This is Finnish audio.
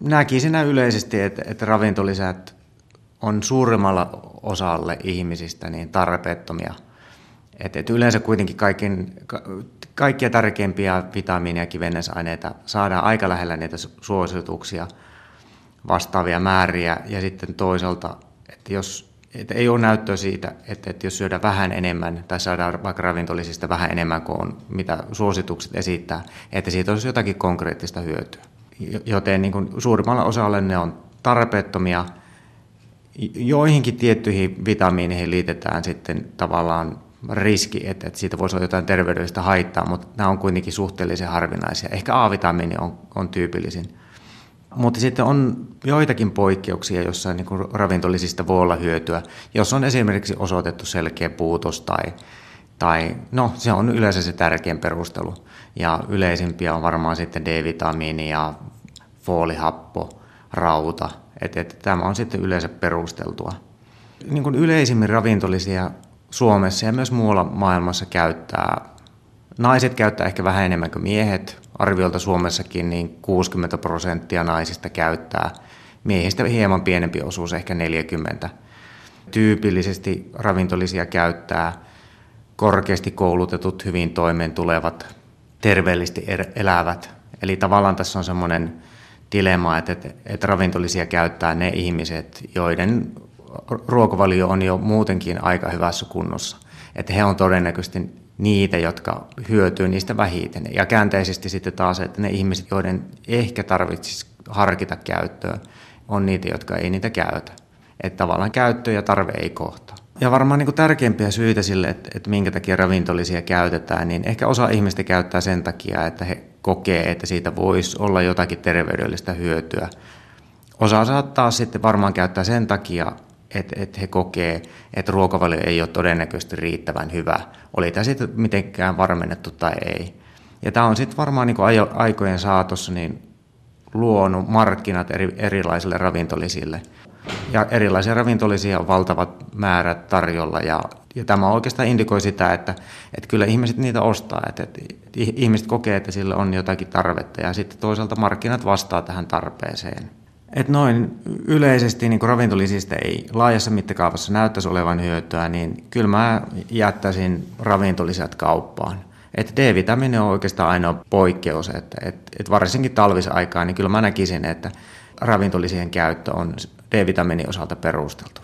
Näkisin yleisesti, että, että ravintolisät on suurimmalla osalle ihmisistä niin tarpeettomia. Et, et yleensä kuitenkin kaikin, kaikkia tärkeimpiä vitamiinia ja kivennäisaineita saadaan aika lähellä niitä suosituksia vastaavia määriä. Ja sitten toisaalta, että jos että ei ole näyttöä siitä, että, että jos syödään vähän enemmän tai saadaan vaikka ravintolisista vähän enemmän kuin on, mitä suositukset esittää, että siitä olisi jotakin konkreettista hyötyä. Joten niin kuin suurimmalla osalla ne on tarpeettomia. Joihinkin tiettyihin vitamiineihin liitetään sitten tavallaan riski, että, siitä voisi olla jotain terveydellistä haittaa, mutta nämä on kuitenkin suhteellisen harvinaisia. Ehkä A-vitamiini on, on tyypillisin. Mutta sitten on joitakin poikkeuksia, joissa niin kuin ravintolisista voi olla hyötyä, jos on esimerkiksi osoitettu selkeä puutos tai, tai no se on yleensä se tärkein perustelu. Ja yleisimpiä on varmaan sitten D-vitamiini ja foolihappo, rauta. Et, et, tämä on sitten yleensä perusteltua. Niin kuin yleisimmin ravintolisia Suomessa ja myös muualla maailmassa käyttää, naiset käyttää ehkä vähän enemmän kuin miehet. Arviolta Suomessakin niin 60 prosenttia naisista käyttää, miehistä hieman pienempi osuus, ehkä 40. Tyypillisesti ravintolisia käyttää korkeasti koulutetut, hyvin toimeen tulevat, terveellisesti er-, elävät. Eli tavallaan tässä on semmoinen dilemma, että, että, että ravintolisia käyttää ne ihmiset, joiden ruokavalio on jo muutenkin aika hyvässä kunnossa. Että he on todennäköisesti niitä, jotka hyötyy niistä vähiten. Ja käänteisesti sitten taas, että ne ihmiset, joiden ehkä tarvitsisi harkita käyttöä, on niitä, jotka ei niitä käytä. Että tavallaan käyttö ja tarve ei kohtaa. Ja varmaan niin tärkeimpiä syitä sille, että, että minkä takia ravintolisia käytetään, niin ehkä osa ihmistä käyttää sen takia, että he kokee, että siitä voisi olla jotakin terveydellistä hyötyä. Osa saattaa sitten varmaan käyttää sen takia, että, että he kokee, että ruokavalio ei ole todennäköisesti riittävän hyvä. Oli tämä sitten mitenkään varmennettu tai ei. Ja tämä on sitten varmaan niin aikojen saatossa niin luonut markkinat eri, erilaisille ravintolisille. Ja erilaisia ravintolisia on valtavat määrät tarjolla ja, ja tämä oikeastaan indikoi sitä, että, että kyllä ihmiset niitä ostaa, että, että ihmiset kokee, että sillä on jotakin tarvetta ja sitten toisaalta markkinat vastaa tähän tarpeeseen. Et noin yleisesti niin ravintolisista ei laajassa mittakaavassa näyttäisi olevan hyötyä, niin kyllä mä jättäisin ravintolisät kauppaan. Et D-vitamiini on oikeastaan ainoa poikkeus, että et, et varsinkin talvisaikaan, niin kyllä mä näkisin, että ravintolisien käyttö on D-vitamiinin osalta perusteltu.